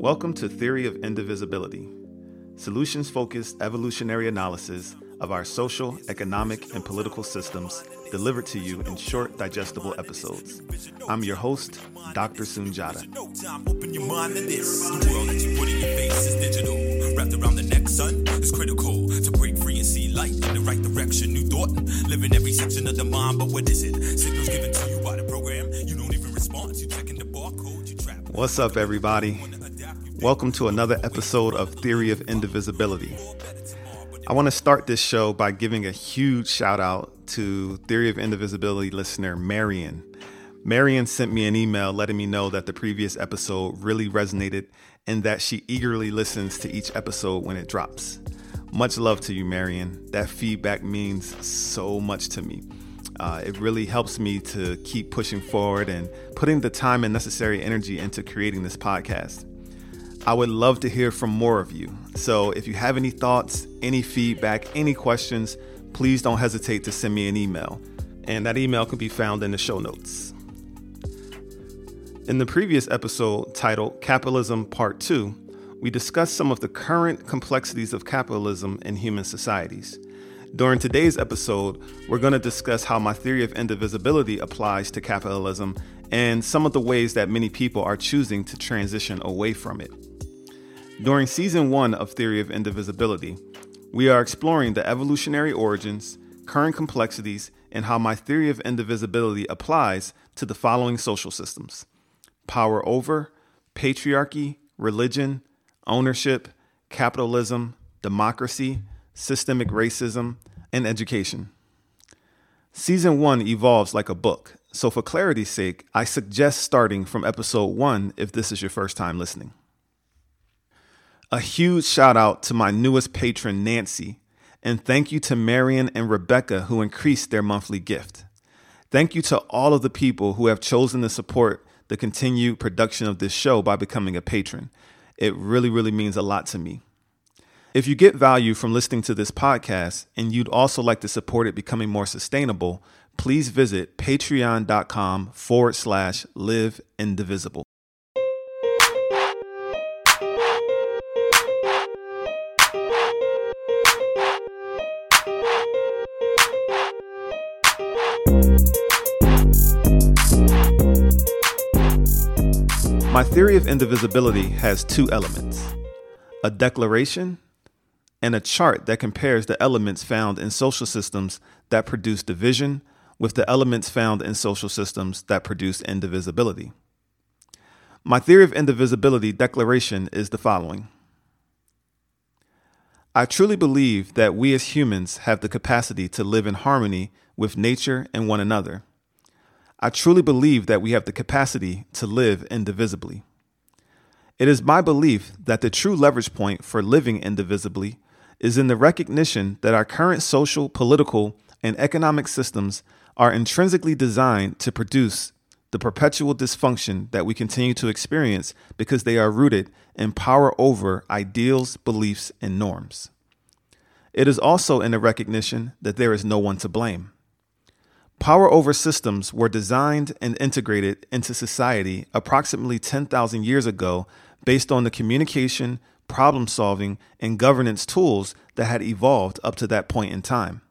Welcome to Theory of Indivisibility, solutions focused evolutionary analysis of our social, economic, and political systems delivered to you in short, digestible episodes. I'm your host, Dr. Sunjata. Open your mind to this. The world that you put in your face is digital. Wrapped around the neck, son, is critical to break free and see light in the right direction. New thought, live in every section of the mind, but what is it? Signals given to you by the program. You don't even respond. You checking the barcode. You trap. What's up, everybody? Welcome to another episode of Theory of Indivisibility. I want to start this show by giving a huge shout out to Theory of Indivisibility listener Marion. Marion sent me an email letting me know that the previous episode really resonated and that she eagerly listens to each episode when it drops. Much love to you, Marion. That feedback means so much to me. Uh, it really helps me to keep pushing forward and putting the time and necessary energy into creating this podcast. I would love to hear from more of you. So if you have any thoughts, any feedback, any questions, please don't hesitate to send me an email. And that email can be found in the show notes. In the previous episode titled Capitalism Part 2, we discussed some of the current complexities of capitalism in human societies. During today's episode, we're going to discuss how my theory of indivisibility applies to capitalism and some of the ways that many people are choosing to transition away from it. During season one of Theory of Indivisibility, we are exploring the evolutionary origins, current complexities, and how my theory of indivisibility applies to the following social systems power over, patriarchy, religion, ownership, capitalism, democracy, systemic racism, and education. Season 1 evolves like a book, so for clarity's sake, I suggest starting from episode 1 if this is your first time listening. A huge shout out to my newest patron, Nancy, and thank you to Marion and Rebecca who increased their monthly gift. Thank you to all of the people who have chosen to support the continued production of this show by becoming a patron. It really, really means a lot to me. If you get value from listening to this podcast and you'd also like to support it becoming more sustainable, please visit patreon.com forward slash live indivisible. My theory of indivisibility has two elements a declaration and a chart that compares the elements found in social systems that produce division with the elements found in social systems that produce indivisibility. My theory of indivisibility declaration is the following I truly believe that we as humans have the capacity to live in harmony with nature and one another. I truly believe that we have the capacity to live indivisibly. It is my belief that the true leverage point for living indivisibly is in the recognition that our current social, political, and economic systems are intrinsically designed to produce the perpetual dysfunction that we continue to experience because they are rooted in power over ideals, beliefs, and norms. It is also in the recognition that there is no one to blame. Power over systems were designed and integrated into society approximately 10,000 years ago based on the communication, problem solving, and governance tools that had evolved up to that point in time.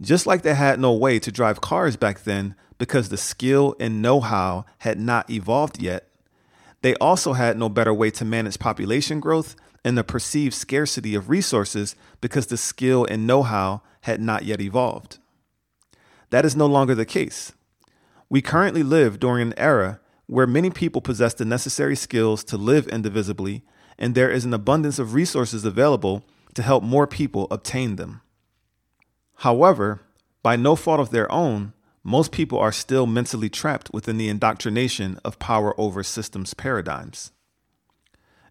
Just like they had no way to drive cars back then because the skill and know how had not evolved yet, they also had no better way to manage population growth and the perceived scarcity of resources because the skill and know how had not yet evolved. That is no longer the case. We currently live during an era where many people possess the necessary skills to live indivisibly, and there is an abundance of resources available to help more people obtain them. However, by no fault of their own, most people are still mentally trapped within the indoctrination of power over systems paradigms.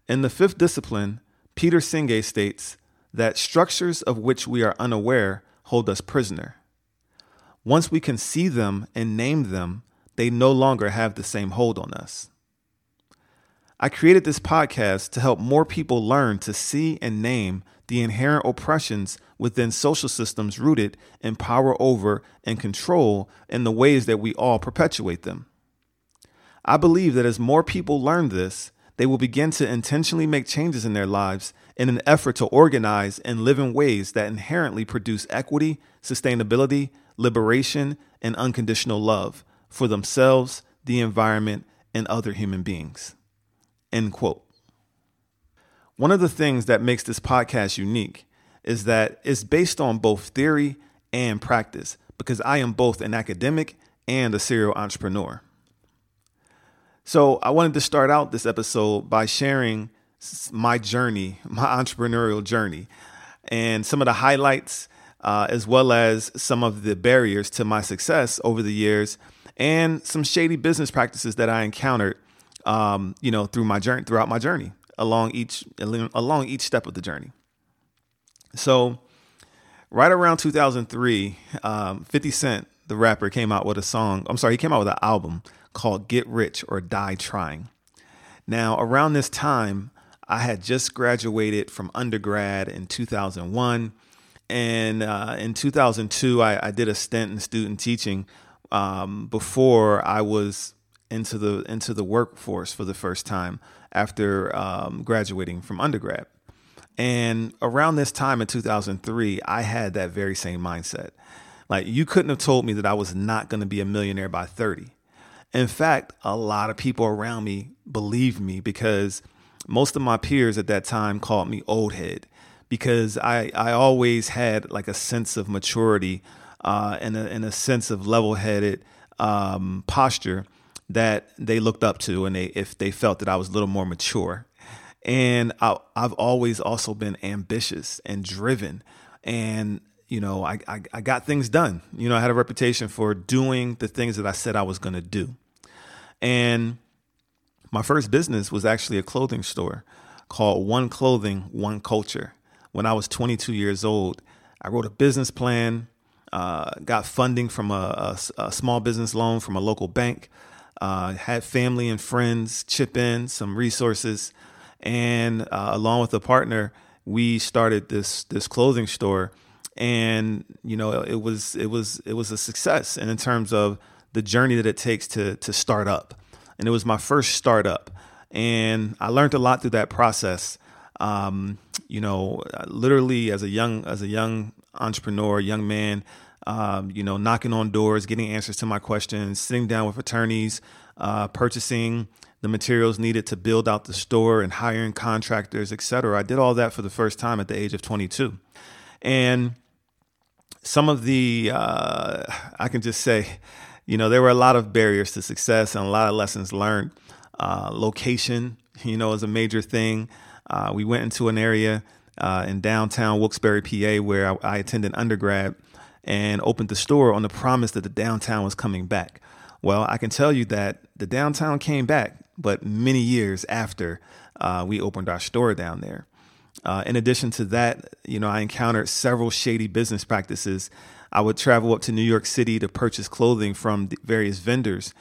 In the fifth discipline, Peter Senge states that structures of which we are unaware hold us prisoner. Once we can see them and name them, they no longer have the same hold on us. I created this podcast to help more people learn to see and name the inherent oppressions within social systems rooted in power over and control in the ways that we all perpetuate them. I believe that as more people learn this, they will begin to intentionally make changes in their lives in an effort to organize and live in ways that inherently produce equity, sustainability, liberation, and unconditional love for themselves, the environment, and other human beings. End quote. One of the things that makes this podcast unique is that it's based on both theory and practice because I am both an academic and a serial entrepreneur. So I wanted to start out this episode by sharing my journey, my entrepreneurial journey, and some of the highlights, uh, as well as some of the barriers to my success over the years, and some shady business practices that I encountered, um, you know, through my journey, throughout my journey, along each along each step of the journey. So, right around 2003, um, 50 Cent, the rapper, came out with a song. I'm sorry, he came out with an album called Get Rich or Die Trying. Now, around this time, I had just graduated from undergrad in 2001. And uh, in 2002, I, I, did a stint in student teaching um, before I was into the into the workforce for the first time after um, graduating from undergrad. And around this time in 2003, I had that very same mindset. Like you couldn't have told me that I was not going to be a millionaire by 30. In fact, a lot of people around me believed me because most of my peers at that time called me old head because I, I always had like a sense of maturity uh, and, a, and a sense of level headed um, posture that they looked up to and they if they felt that I was a little more mature. And I, have always also been ambitious and driven. And, you know, I, I, I got things done. You know, I had a reputation for doing the things that I said I was going to do. And my first business was actually a clothing store called One Clothing, One Culture. When I was 22 years old, I wrote a business plan, uh, got funding from a, a, a, small business loan from a local bank, uh, had family and friends chip in some resources, and uh, along with a partner, we started this this clothing store. And you know, it was it was it was a success, and in terms of the journey that it takes to to start up. And it was my first startup, and I learned a lot through that process. Um, you know, literally as a young as a young entrepreneur, young man, um, you know, knocking on doors, getting answers to my questions, sitting down with attorneys, uh, purchasing the materials needed to build out the store and hiring contractors, et cetera. I did all that for the first time at the age of 22. And some of the, uh, I can just say, you know, there were a lot of barriers to success and a lot of lessons learned. Uh, location, you know, is a major thing. Uh, we went into an area uh, in downtown Wilkes-Barre, PA, where I, I, attended undergrad and opened the store on the promise that the downtown was coming back. Well, I can tell you that the downtown came back, but many years after uh, we opened our store down there. Uh, in addition to that, you know, I encountered several shady business practices I would travel up to New York City to purchase clothing from various vendors.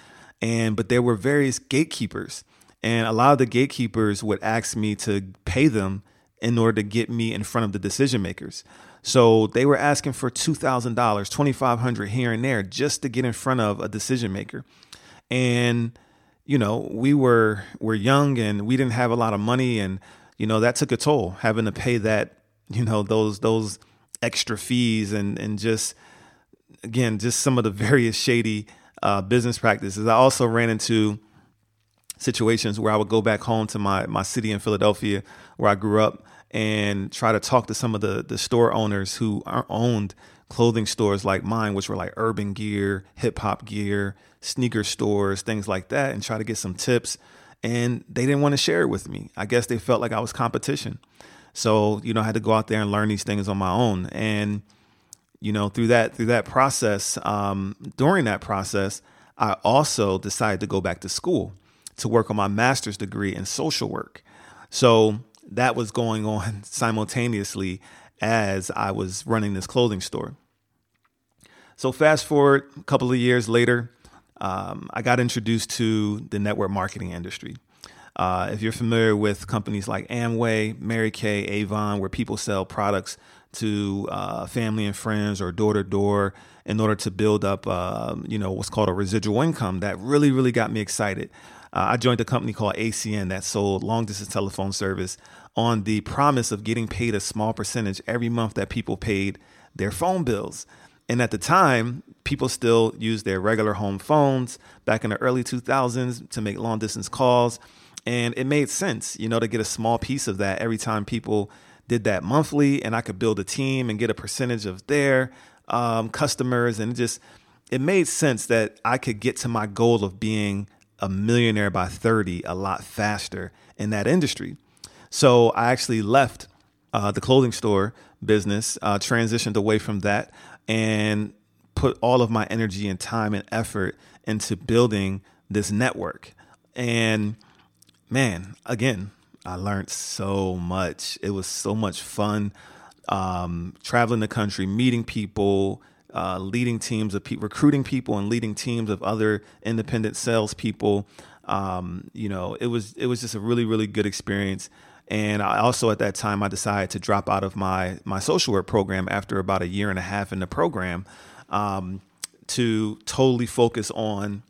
And but there were various gatekeepers. And a lot of the gatekeepers would ask me to pay them in order to get me in front of the decision makers. So they were asking for $2,000, $2,500 here and there just to get in front of a decision maker. And, you know, we were, were young and we didn't have a lot of money. And, you know, that took a toll having to pay that, you know, those, those, extra fees and and just again just some of the various shady uh, business practices. I also ran into situations where I would go back home to my my city in Philadelphia where I grew up and try to talk to some of the the store owners who owned clothing stores like mine, which were like urban gear, hip hop gear, sneaker stores, things like that, and try to get some tips. And they didn't want to share it with me. I guess they felt like I was competition. So, you know, I had to go out there and learn these things on my own. And, you know, through that through that process, um, during that process, I also decided to go back to school to work on my master's degree in social work. So that was going on simultaneously as I was running this clothing store. So fast forward a couple of years later, um, I got introduced to the network marketing industry. Uh, if you're familiar with companies like Amway, Mary Kay, Avon, where people sell products to uh, family and friends or door to door in order to build up, uh, you know, what's called a residual income, that really, really got me excited. Uh, I joined a company called ACN that sold long distance telephone service on the promise of getting paid a small percentage every month that people paid their phone bills. And at the time, people still used their regular home phones back in the early 2000s to make long distance calls. And it made sense, you know, to get a small piece of that every time people did that monthly. And I could build a team and get a percentage of their um, customers. And it just, it made sense that I could get to my goal of being a millionaire by 30 a lot faster in that industry. So I actually left uh, the clothing store business, uh, transitioned away from that, and put all of my energy and time and effort into building this network. And man, again, I learned so much. It was so much fun um, traveling the country, meeting people, uh, leading teams of people, recruiting people, and leading teams of other independent salespeople. Um, you know, it was it was just a really really good experience. And I also at that time I decided to drop out of my my social work program after about a year and a half in the program um, to totally focus on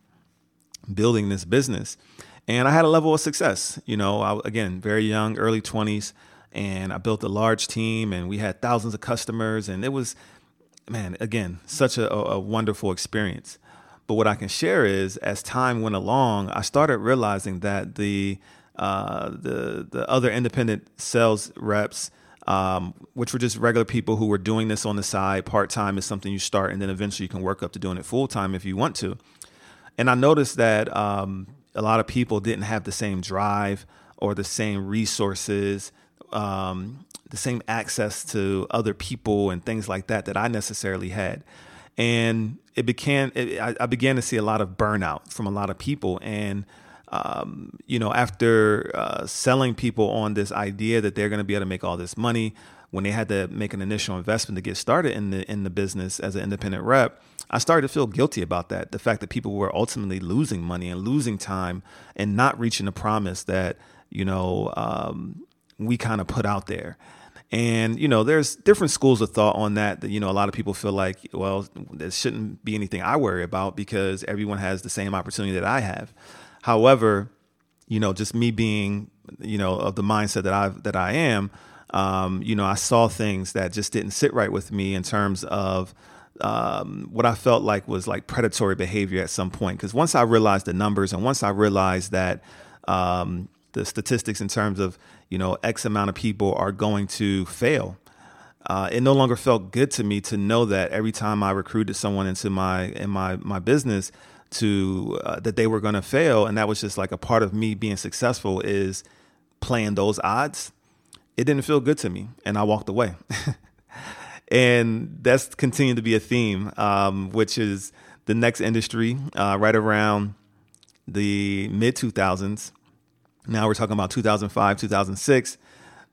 building this business. And I had a level of success. You know, I, again, very young, early 20s, and I built a large team and we had thousands of customers. And it was, man, again, such a, a wonderful experience. But what I can share is as time went along, I started realizing that the uh, the the other independent sales reps, um, which were just regular people who were doing this on the side. Part time is something you start, and then eventually you can work up to doing it full time if you want to. And I noticed that um, a lot of people didn't have the same drive or the same resources, um, the same access to other people and things like that that I necessarily had. And it began. It, I, I began to see a lot of burnout from a lot of people, and um, you know, after uh, selling people on this idea that they're going to be able to make all this money, when they had to make an initial investment to get started in the in the business as an independent rep, I started to feel guilty about that. The fact that people were ultimately losing money and losing time and not reaching the promise that you know um, we kind of put out there. And you know, there's different schools of thought on that. That you know, a lot of people feel like, well, there shouldn't be anything I worry about because everyone has the same opportunity that I have. However, you know, just me being, you know, of the mindset that I that I am, um, you know, I saw things that just didn't sit right with me in terms of um, what I felt like was like predatory behavior at some point. Because once I realized the numbers and once I realized that um, the statistics in terms of you know X amount of people are going to fail, uh, it no longer felt good to me to know that every time I recruited someone into my in my my business to uh, that they were going to fail and that was just like a part of me being successful is playing those odds. It didn't feel good to me and i walked away. And that's continued to be a theme um, which is the next industry uh, right around the mid 2000s now we're talking about 2005 2006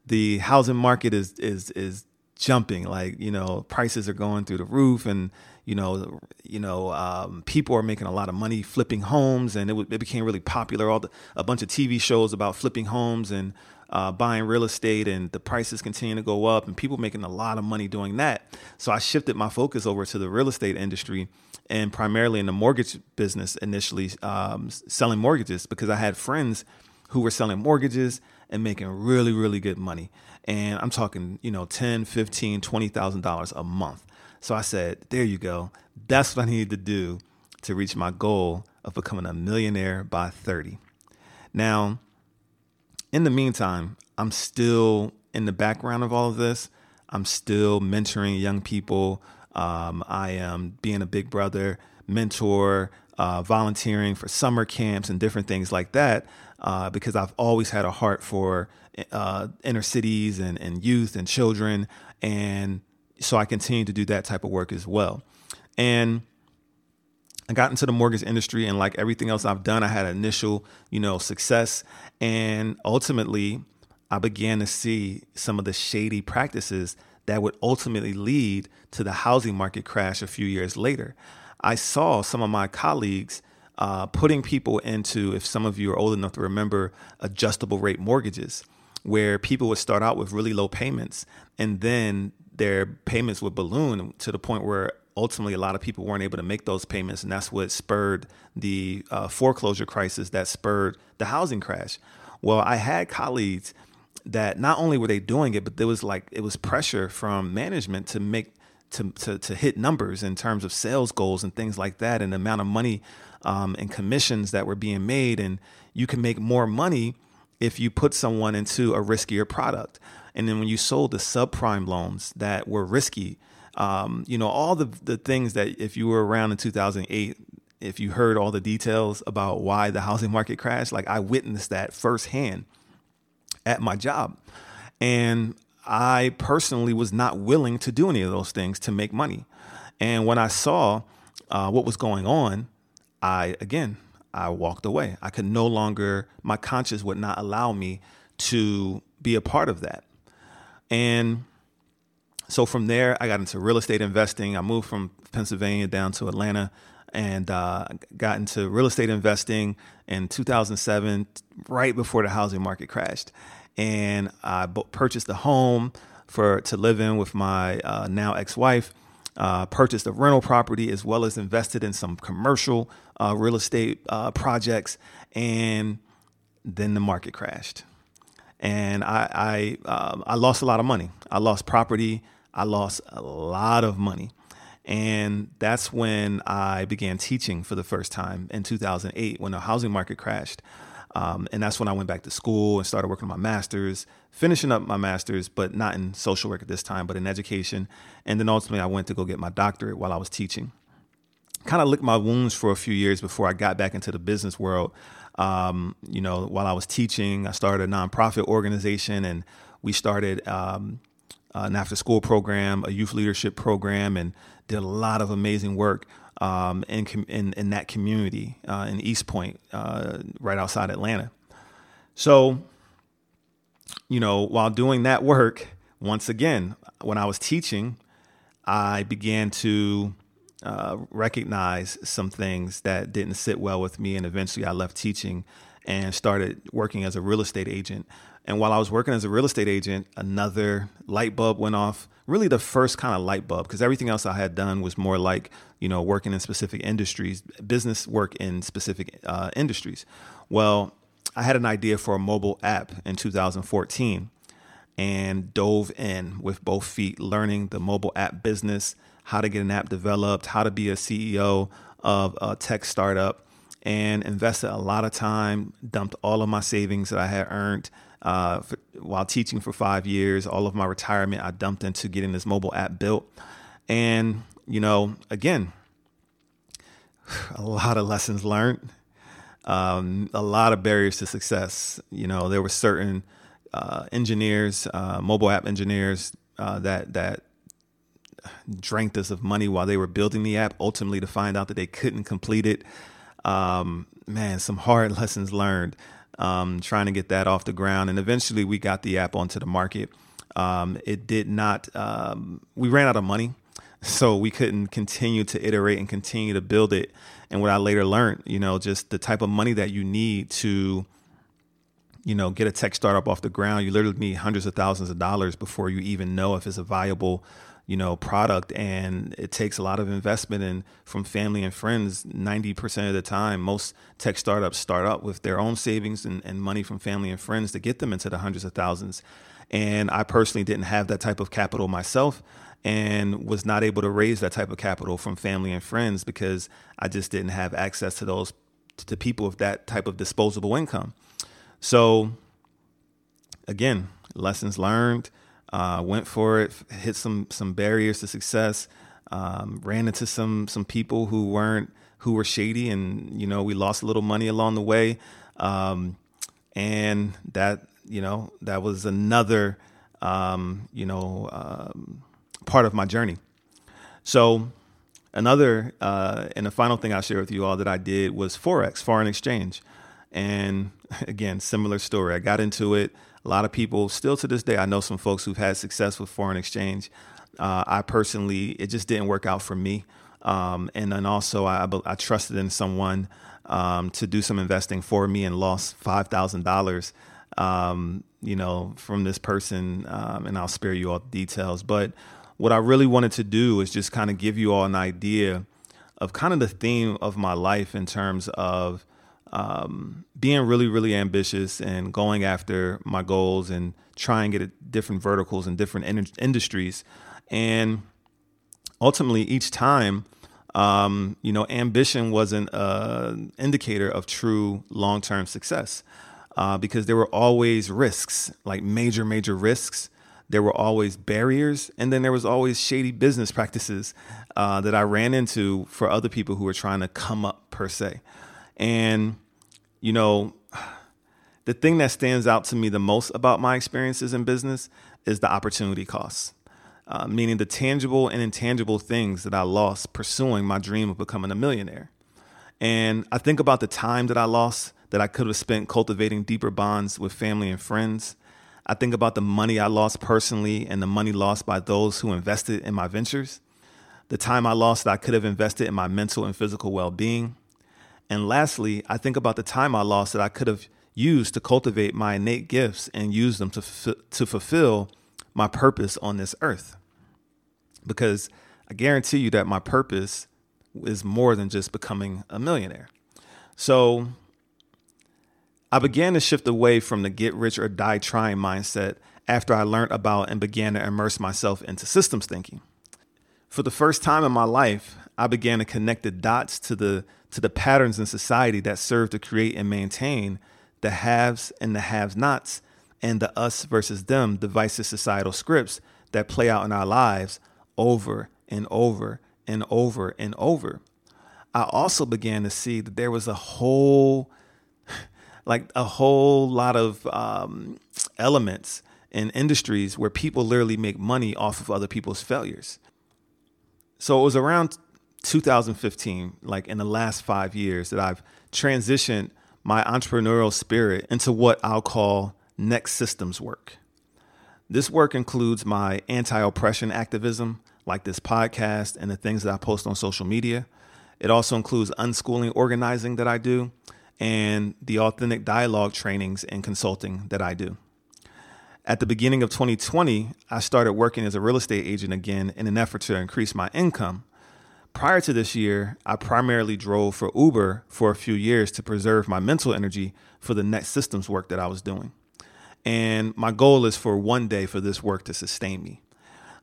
the housing market is is is jumping like you know prices are going through the roof and you know, you know, um, people are making a lot of money flipping homes, and it, w- it became really popular. All the, a bunch of TV shows about flipping homes and uh, buying real estate, and the prices continue to go up, and people making a lot of money doing that. So I shifted my focus over to the real estate industry, and primarily in the mortgage business initially, um, selling mortgages because I had friends who were selling mortgages and making really, really good money. And I'm talking, you know, 10, 15, $20,000 a month. So I said, there you go. That's what I needed to do to reach my goal of becoming a millionaire by 30. Now, in the meantime, I'm still in the background of all of this. I'm still mentoring young people. Um, I am being a big brother, mentor, uh, volunteering for summer camps and different things like that uh, because I've always had a heart for uh, inner cities and, and youth and children. And so I continued to do that type of work as well. And I got into the mortgage industry and like everything else I've done, I had initial, you know, success. And ultimately, I began to see some of the shady practices that would ultimately lead to the housing market crash a few years later. I saw some of my colleagues uh, putting people into, if some of you are old enough to remember, adjustable rate mortgages, where people would start out with really low payments and then their payments would balloon to the point where ultimately a lot of people weren't able to make those payments, and that's what spurred the uh, foreclosure crisis that spurred the housing crash. Well, I had colleagues that not only were they doing it, but there was like it was pressure from management to make to, to, to hit numbers in terms of sales goals and things like that, and the amount of money um, and commissions that were being made. And you can make more money if you put someone into a riskier product. And then when you sold the subprime loans that were risky, um, you know, all the, the things that if you were around in 2008, if you heard all the details about why the housing market crashed, like I witnessed that firsthand at my job. And I personally was not willing to do any of those things to make money. And when I saw uh, what was going on, I, again, I walked away. I could no longer, my conscience would not allow me to be a part of that. And so from there, I got into real estate investing. I moved from Pennsylvania down to Atlanta and uh, got into real estate investing in 2007, right before the housing market crashed and I purchased a home for to live in with my uh, now ex-wife. Uh, purchased a rental property as well as invested in some commercial uh, real estate uh, projects, and then the market crashed, and I I, um, I lost a lot of money. I lost property. I lost a lot of money. And that's when I began teaching for the first time in 2008 when the housing market crashed. Um, and that's when I went back to school and started working on my master's, finishing up my master's, but not in social work at this time, but in education. And then ultimately, I went to go get my doctorate while I was teaching. Kind of licked my wounds for a few years before I got back into the business world. Um, you know, while I was teaching, I started a nonprofit organization and we started um, an after school program, a youth leadership program, and did a lot of amazing work um, in, in, in that community uh, in East Point, uh, right outside Atlanta. So, you know, while doing that work, once again, when I was teaching, I began to uh, recognize some things that didn't sit well with me, and eventually I left teaching and started working as a real estate agent. And while I was working as a real estate agent, another light bulb went off. Really, the first kind of light bulb, because everything else I had done was more like, you know, working in specific industries, business work in specific uh, industries. Well, I had an idea for a mobile app in 2014 and dove in with both feet, learning the mobile app business, how to get an app developed, how to be a CEO of a tech startup, and invested a lot of time, dumped all of my savings that I had earned uh, for, while teaching for five years. All of my retirement I dumped into getting this mobile app built. And you know, again, a lot of lessons learned, um, a lot of barriers to success. You know, there were certain uh, engineers, uh, mobile app engineers, uh, that that drank us of money while they were building the app, ultimately to find out that they couldn't complete it. Um, man, some hard lessons learned um, trying to get that off the ground, and eventually we got the app onto the market. Um, it did not. Um, we ran out of money so we couldn't continue to iterate and continue to build it. And what I later learned, you know, just the type of money that you need to, you know, get a tech startup off the ground. You literally need hundreds of thousands of dollars before you even know if it's a viable, you know, product. And it takes a lot of investment and from family and friends. Ninety percent of the time, most tech startups start up with their own savings and, and money from family and friends to get them into the hundreds of thousands. And I personally didn't have that type of capital myself and was not able to raise that type of capital from family and friends because I just didn't have access to those to people with that type of disposable income. So again, lessons learned. Uh, went for it, hit some some barriers to success. Um, ran into some some people who weren't who were shady, and you know we lost a little money along the way. Um, and that you know that was another um, you know um, part of my journey. So, another uh, and the final thing I'll share with you all that I did was forex, foreign exchange, and again, similar story. I got into it. A lot of people, still to this day, I know some folks who've had success with foreign exchange. Uh, I personally, it just didn't work out for me. Um, and then also, I, I trusted in someone um, to do some investing for me and lost five thousand dollars. Um, you know, from this person, um, and I'll spare you all the details. But what I really wanted to do is just kind of give you all an idea of kind of the theme of my life in terms of um, being really, really ambitious and going after my goals and trying it at different verticals and different in- industries. And ultimately, each time, um, you know, ambition wasn't an indicator of true long term success uh, because there were always risks, like major, major risks. There were always barriers, and then there was always shady business practices uh, that I ran into for other people who were trying to come up per se. And you know, the thing that stands out to me the most about my experiences in business is the opportunity costs, uh, meaning the tangible and intangible things that I lost pursuing my dream of becoming a millionaire. And I think about the time that I lost that I could have spent cultivating deeper bonds with family and friends. I think about the money I lost personally and the money lost by those who invested in my ventures, the time I lost that I could have invested in my mental and physical well being and lastly, I think about the time I lost that I could have used to cultivate my innate gifts and use them to, to fulfill my purpose on this earth. Because I guarantee you that my purpose is more than just becoming a millionaire. So I began to shift away from the get rich or die trying mindset after I learned about and began to immerse myself into systems thinking. For the first time in my life, I began to connect the dots to the to the patterns in society that serve to create and maintain the haves and the have nots and the us versus them divisive societal scripts that play out in our lives over and over and over and over. I also began to see that there was a whole, like a whole lot of um, elements in industries where people literally make money off of other people's failures. So it was around 2015, like in the last five years, that I've transitioned my entrepreneurial spirit into what I'll call next systems work. This work includes my anti oppression activism, like this podcast and the things that I post on social media. It also includes unschooling organizing that I do and the authentic dialogue trainings and consulting that I do. At the beginning of 2020, I started working as a real estate agent again in an effort to increase my income Prior to this year, I primarily drove for Uber for a few years to preserve my mental energy for the next systems work that I was doing. And my goal is for one day for this work to sustain me.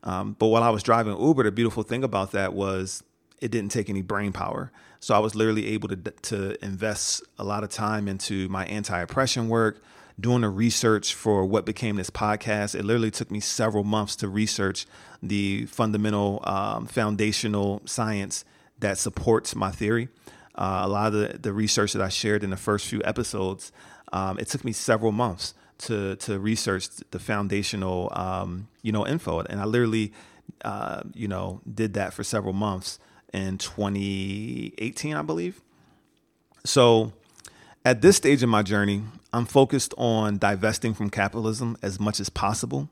Um, but while I was driving Uber, the beautiful thing about that was it didn't take any brain power. So I was literally able to, to invest a lot of time into my anti oppression work, doing the research for what became this podcast. It literally took me several months to research the fundamental um, foundational science that supports my theory. Uh, a lot of the, the research that I shared in the first few episodes, um, it took me several months to to research the foundational um, you know info, and I literally uh, you know did that for several months in 2018, I believe. So at this stage in my journey, I'm focused on divesting from capitalism as much as possible.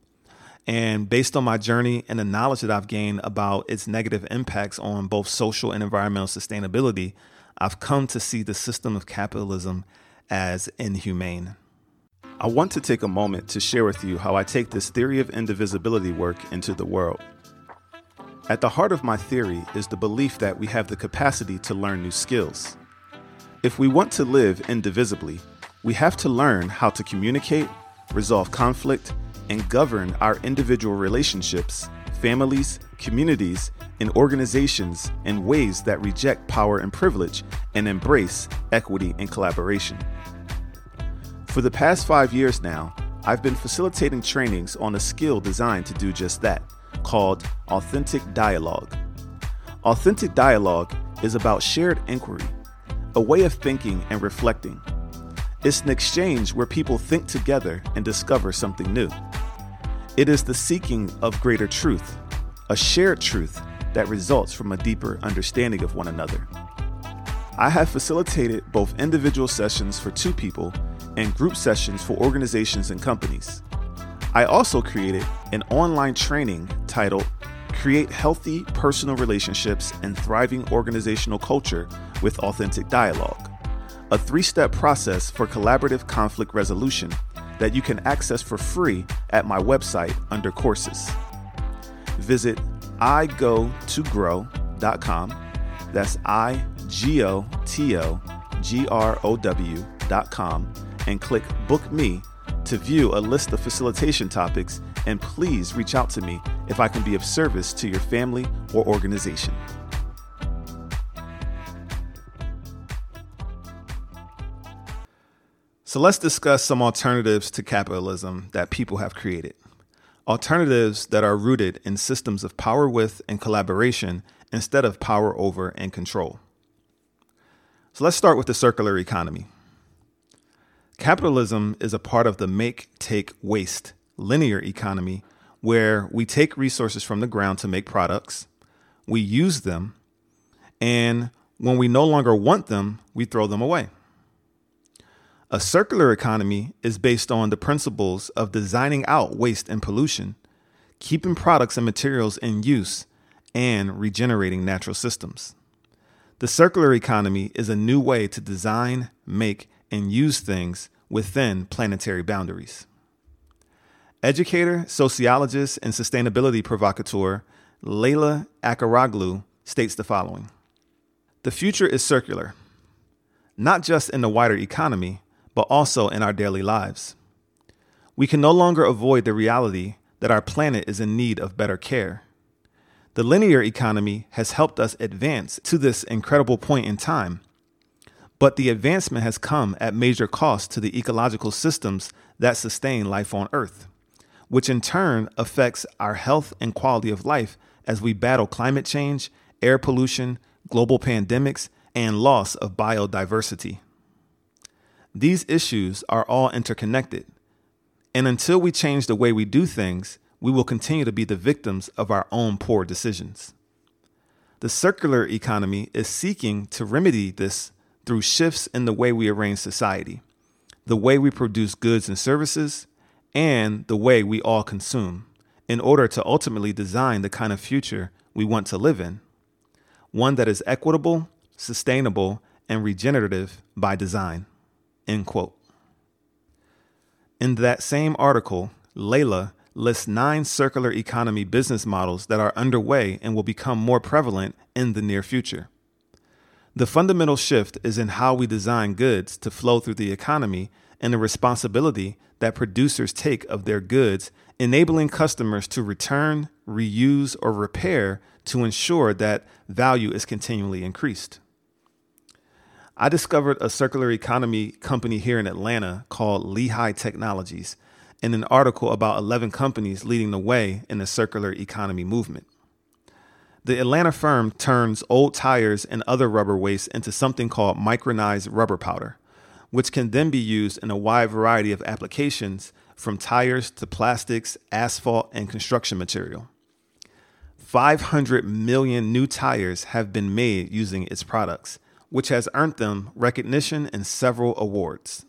And based on my journey and the knowledge that I've gained about its negative impacts on both social and environmental sustainability, I've come to see the system of capitalism as inhumane. I want to take a moment to share with you how I take this theory of indivisibility work into the world. At the heart of my theory is the belief that we have the capacity to learn new skills. If we want to live indivisibly, we have to learn how to communicate, resolve conflict, and govern our individual relationships, families, communities, and organizations in ways that reject power and privilege and embrace equity and collaboration. For the past five years now, I've been facilitating trainings on a skill designed to do just that, called Authentic Dialogue. Authentic Dialogue is about shared inquiry a way of thinking and reflecting. It's an exchange where people think together and discover something new. It is the seeking of greater truth, a shared truth that results from a deeper understanding of one another. I have facilitated both individual sessions for two people and group sessions for organizations and companies. I also created an online training titled Create Healthy Personal Relationships and Thriving Organizational Culture with authentic dialogue, a three step process for collaborative conflict resolution that you can access for free at my website under courses. visit igotogrow.com. That's I G O T O G R O W.com and click Book Me to view a list of facilitation topics. And please reach out to me if I can be of service to your family or organization. So let's discuss some alternatives to capitalism that people have created. Alternatives that are rooted in systems of power with and collaboration instead of power over and control. So let's start with the circular economy. Capitalism is a part of the make, take, waste linear economy where we take resources from the ground to make products, we use them, and when we no longer want them, we throw them away. A circular economy is based on the principles of designing out waste and pollution, keeping products and materials in use, and regenerating natural systems. The circular economy is a new way to design, make, and use things within planetary boundaries. Educator, sociologist, and sustainability provocateur Leyla Acaroglu states the following The future is circular, not just in the wider economy, but also in our daily lives. We can no longer avoid the reality that our planet is in need of better care. The linear economy has helped us advance to this incredible point in time, but the advancement has come at major cost to the ecological systems that sustain life on Earth, which in turn affects our health and quality of life as we battle climate change, air pollution, global pandemics, and loss of biodiversity. These issues are all interconnected. And until we change the way we do things, we will continue to be the victims of our own poor decisions. The circular economy is seeking to remedy this through shifts in the way we arrange society, the way we produce goods and services, and the way we all consume, in order to ultimately design the kind of future we want to live in. One that is equitable, sustainable, and regenerative by design. End quote. In that same article, Leyla lists nine circular economy business models that are underway and will become more prevalent in the near future. The fundamental shift is in how we design goods to flow through the economy and the responsibility that producers take of their goods, enabling customers to return, reuse, or repair to ensure that value is continually increased. I discovered a circular economy company here in Atlanta called Lehigh Technologies in an article about 11 companies leading the way in the circular economy movement. The Atlanta firm turns old tires and other rubber waste into something called micronized rubber powder, which can then be used in a wide variety of applications from tires to plastics, asphalt, and construction material. 500 million new tires have been made using its products which has earned them recognition and several awards.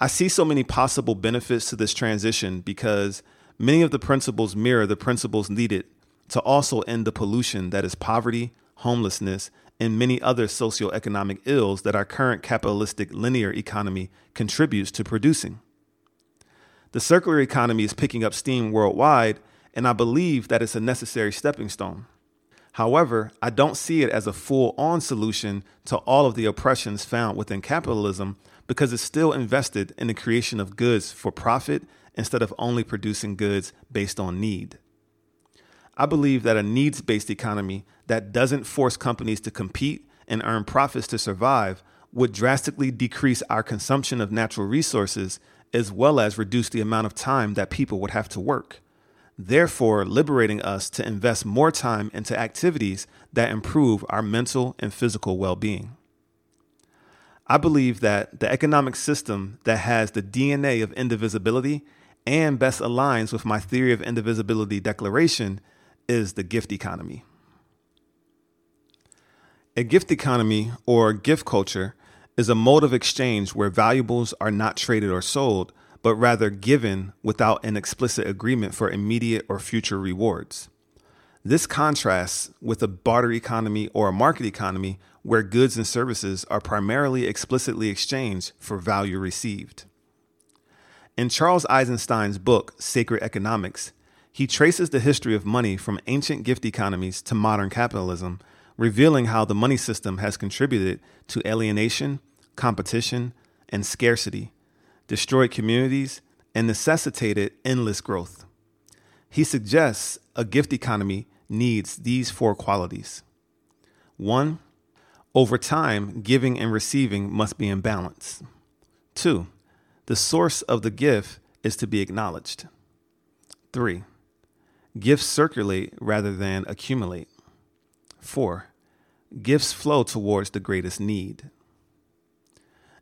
I see so many possible benefits to this transition because many of the principles mirror the principles needed to also end the pollution that is poverty, homelessness, and many other socioeconomic ills that our current capitalistic linear economy contributes to producing. The circular economy is picking up steam worldwide, and I believe that it's a necessary stepping stone. However, I don't see it as a full on solution to all of the oppressions found within capitalism because it's still invested in the creation of goods for profit instead of only producing goods based on need. I believe that a needs based economy that doesn't force companies to compete and earn profits to survive would drastically decrease our consumption of natural resources as well as reduce the amount of time that people would have to work therefore liberating us to invest more time into activities that improve our mental and physical well being. I believe that the economic system that has the DNA of indivisibility and best aligns with my theory of indivisibility declaration is the gift economy. A gift economy or gift culture is a mode of exchange where valuables are not traded or sold, but rather given without an explicit agreement for immediate or future rewards. This contrasts with a barter economy or a market economy where goods and services are primarily explicitly exchanged for value received. In Charles Eisenstein's book, Sacred Economics, he traces the history of money from ancient gift economies to modern capitalism, revealing how the money system has contributed to alienation, competition, and scarcity, destroyed communities, and necessitated endless growth. He suggests a gift economy needs these four qualities. One, over time, giving and receiving must be in balance. Two, the source of the gift is to be acknowledged. Three, gifts circulate rather than accumulate. Four, gifts flow towards the greatest need.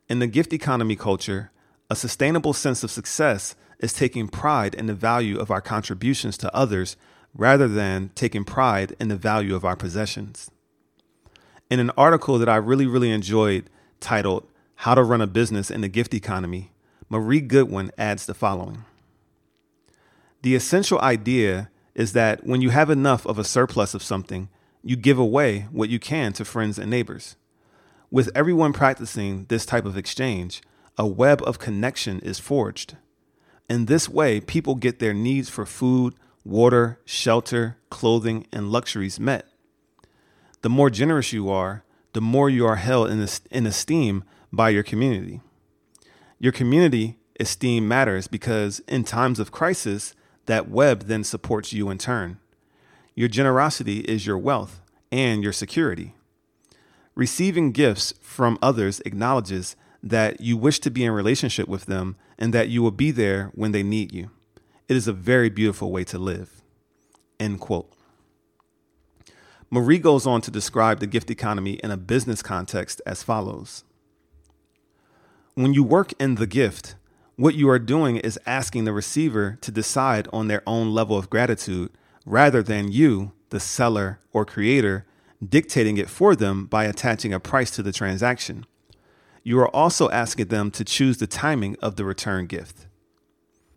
In the gift economy culture, a sustainable sense of success is taking pride in the value of our contributions to others rather than taking pride in the value of our possessions. In an article that I really, really enjoyed titled How to Run a Business in the Gift Economy, Marie Goodwin adds the following The essential idea is that when you have enough of a surplus of something, you give away what you can to friends and neighbors. With everyone practicing this type of exchange, a web of connection is forged. In this way, people get their needs for food, water, shelter, clothing, and luxuries met. The more generous you are, the more you are held in, esteem by your community. Your community esteem matters because in times of crisis, that web then supports you in turn. Your generosity is your wealth and your security. Receiving gifts from others acknowledges that you wish to be in relationship with them and that you will be there when they need you. It is a very beautiful way to live. End quote. Marie goes on to describe the gift economy in a business context as follows When you work in the gift, what you are doing is asking the receiver to decide on their own level of gratitude rather than you, the seller or creator, dictating it for them by attaching a price to the transaction. You are also asking them to choose the timing of the return gift.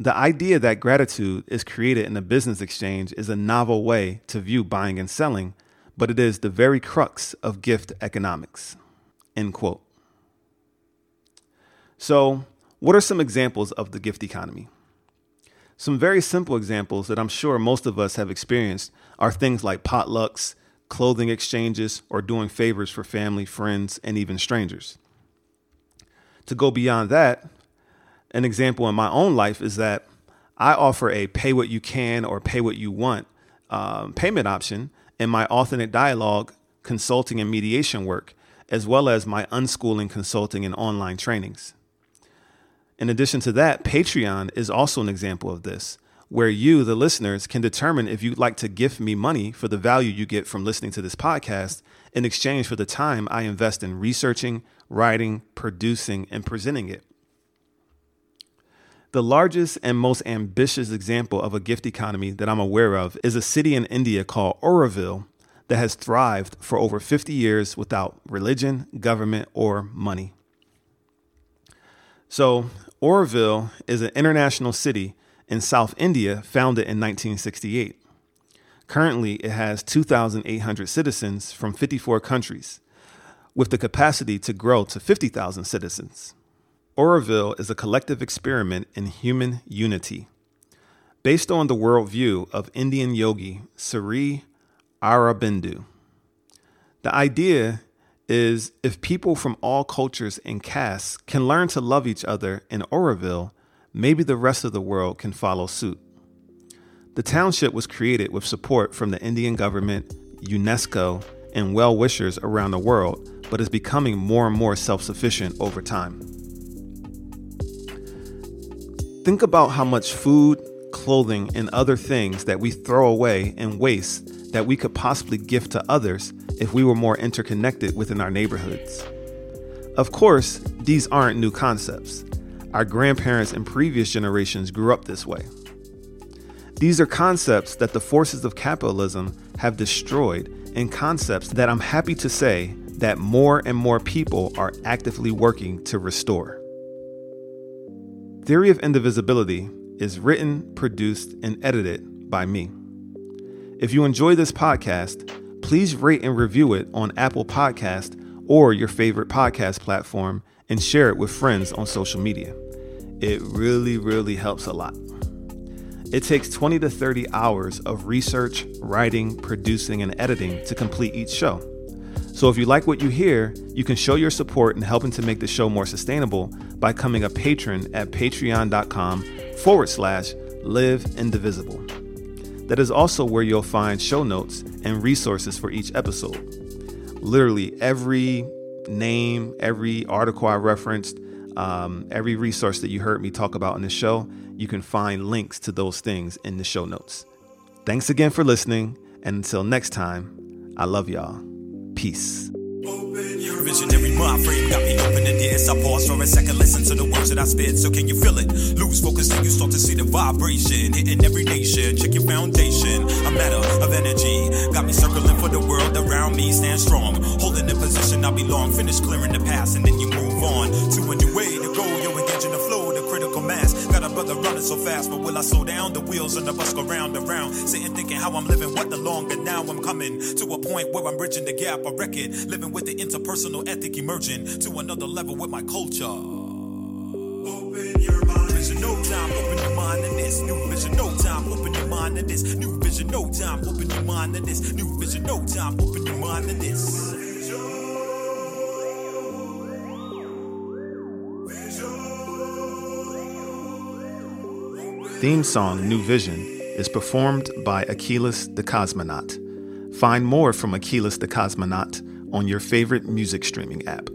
The idea that gratitude is created in a business exchange is a novel way to view buying and selling, but it is the very crux of gift economics. End quote. So, what are some examples of the gift economy? Some very simple examples that I'm sure most of us have experienced are things like potlucks, clothing exchanges, or doing favors for family, friends, and even strangers. To go beyond that, an example in my own life is that I offer a pay what you can or pay what you want um, payment option in my authentic dialogue consulting and mediation work, as well as my unschooling consulting and online trainings. In addition to that, Patreon is also an example of this, where you, the listeners, can determine if you'd like to gift me money for the value you get from listening to this podcast in exchange for the time I invest in researching, writing, producing, and presenting it. The largest and most ambitious example of a gift economy that I'm aware of is a city in India called Auroville that has thrived for over 50 years without religion, government, or money. So, Auroville is an international city in South India founded in 1968. Currently, it has 2,800 citizens from 54 countries, with the capacity to grow to 50,000 citizens. Auroville is a collective experiment in human unity. Based on the worldview of Indian yogi Sri Aurobindo, the idea is if people from all cultures and castes can learn to love each other in Auroville, maybe the rest of the world can follow suit. The township was created with support from the Indian government, UNESCO, and well wishers around the world, but is becoming more and more self sufficient over time. Think about how much food, clothing, and other things that we throw away and waste that we could possibly gift to others if we were more interconnected within our neighborhoods. Of course, these aren't new concepts. Our grandparents and previous generations grew up this way. These are concepts that the forces of capitalism have destroyed, and concepts that I'm happy to say that more and more people are actively working to restore. Theory of Indivisibility is written, produced, and edited by me. If you enjoy this podcast, please rate and review it on Apple Podcast or your favorite podcast platform and share it with friends on social media. It really, really helps a lot. It takes 20 to 30 hours of research, writing, producing, and editing to complete each show. So if you like what you hear, you can show your support in helping to make the show more sustainable by becoming a patron at patreon.com forward slash live indivisible. That is also where you'll find show notes and resources for each episode. Literally every name, every article I referenced, um, every resource that you heard me talk about in the show, you can find links to those things in the show notes. Thanks again for listening, and until next time, I love y'all. Peace. Visionary mind frame got me. I pause for a second, listen to the words that I spit. So can you feel it? Lose focus and you start to see the vibration hitting every nation. Check your foundation, a matter of energy. Got me circling for the world around me. Stand strong, holding the position I belong. Finish clearing the past and then you move on to a new way to go. The brother running so fast, but will I slow down? The wheels on the bus go round and round. Sitting thinking how I'm living, what the longer now I'm coming to a point where I'm bridging the gap. I reckon living with the interpersonal ethic emerging to another level with my culture. Open your mind. Vision, no time. Open your mind to this new vision. No time. Open your mind to this new vision. No time. Open your mind to this new vision. No time. Open your mind to this. Theme song New Vision is performed by Achilles the Cosmonaut. Find more from Achilles the Cosmonaut on your favorite music streaming app.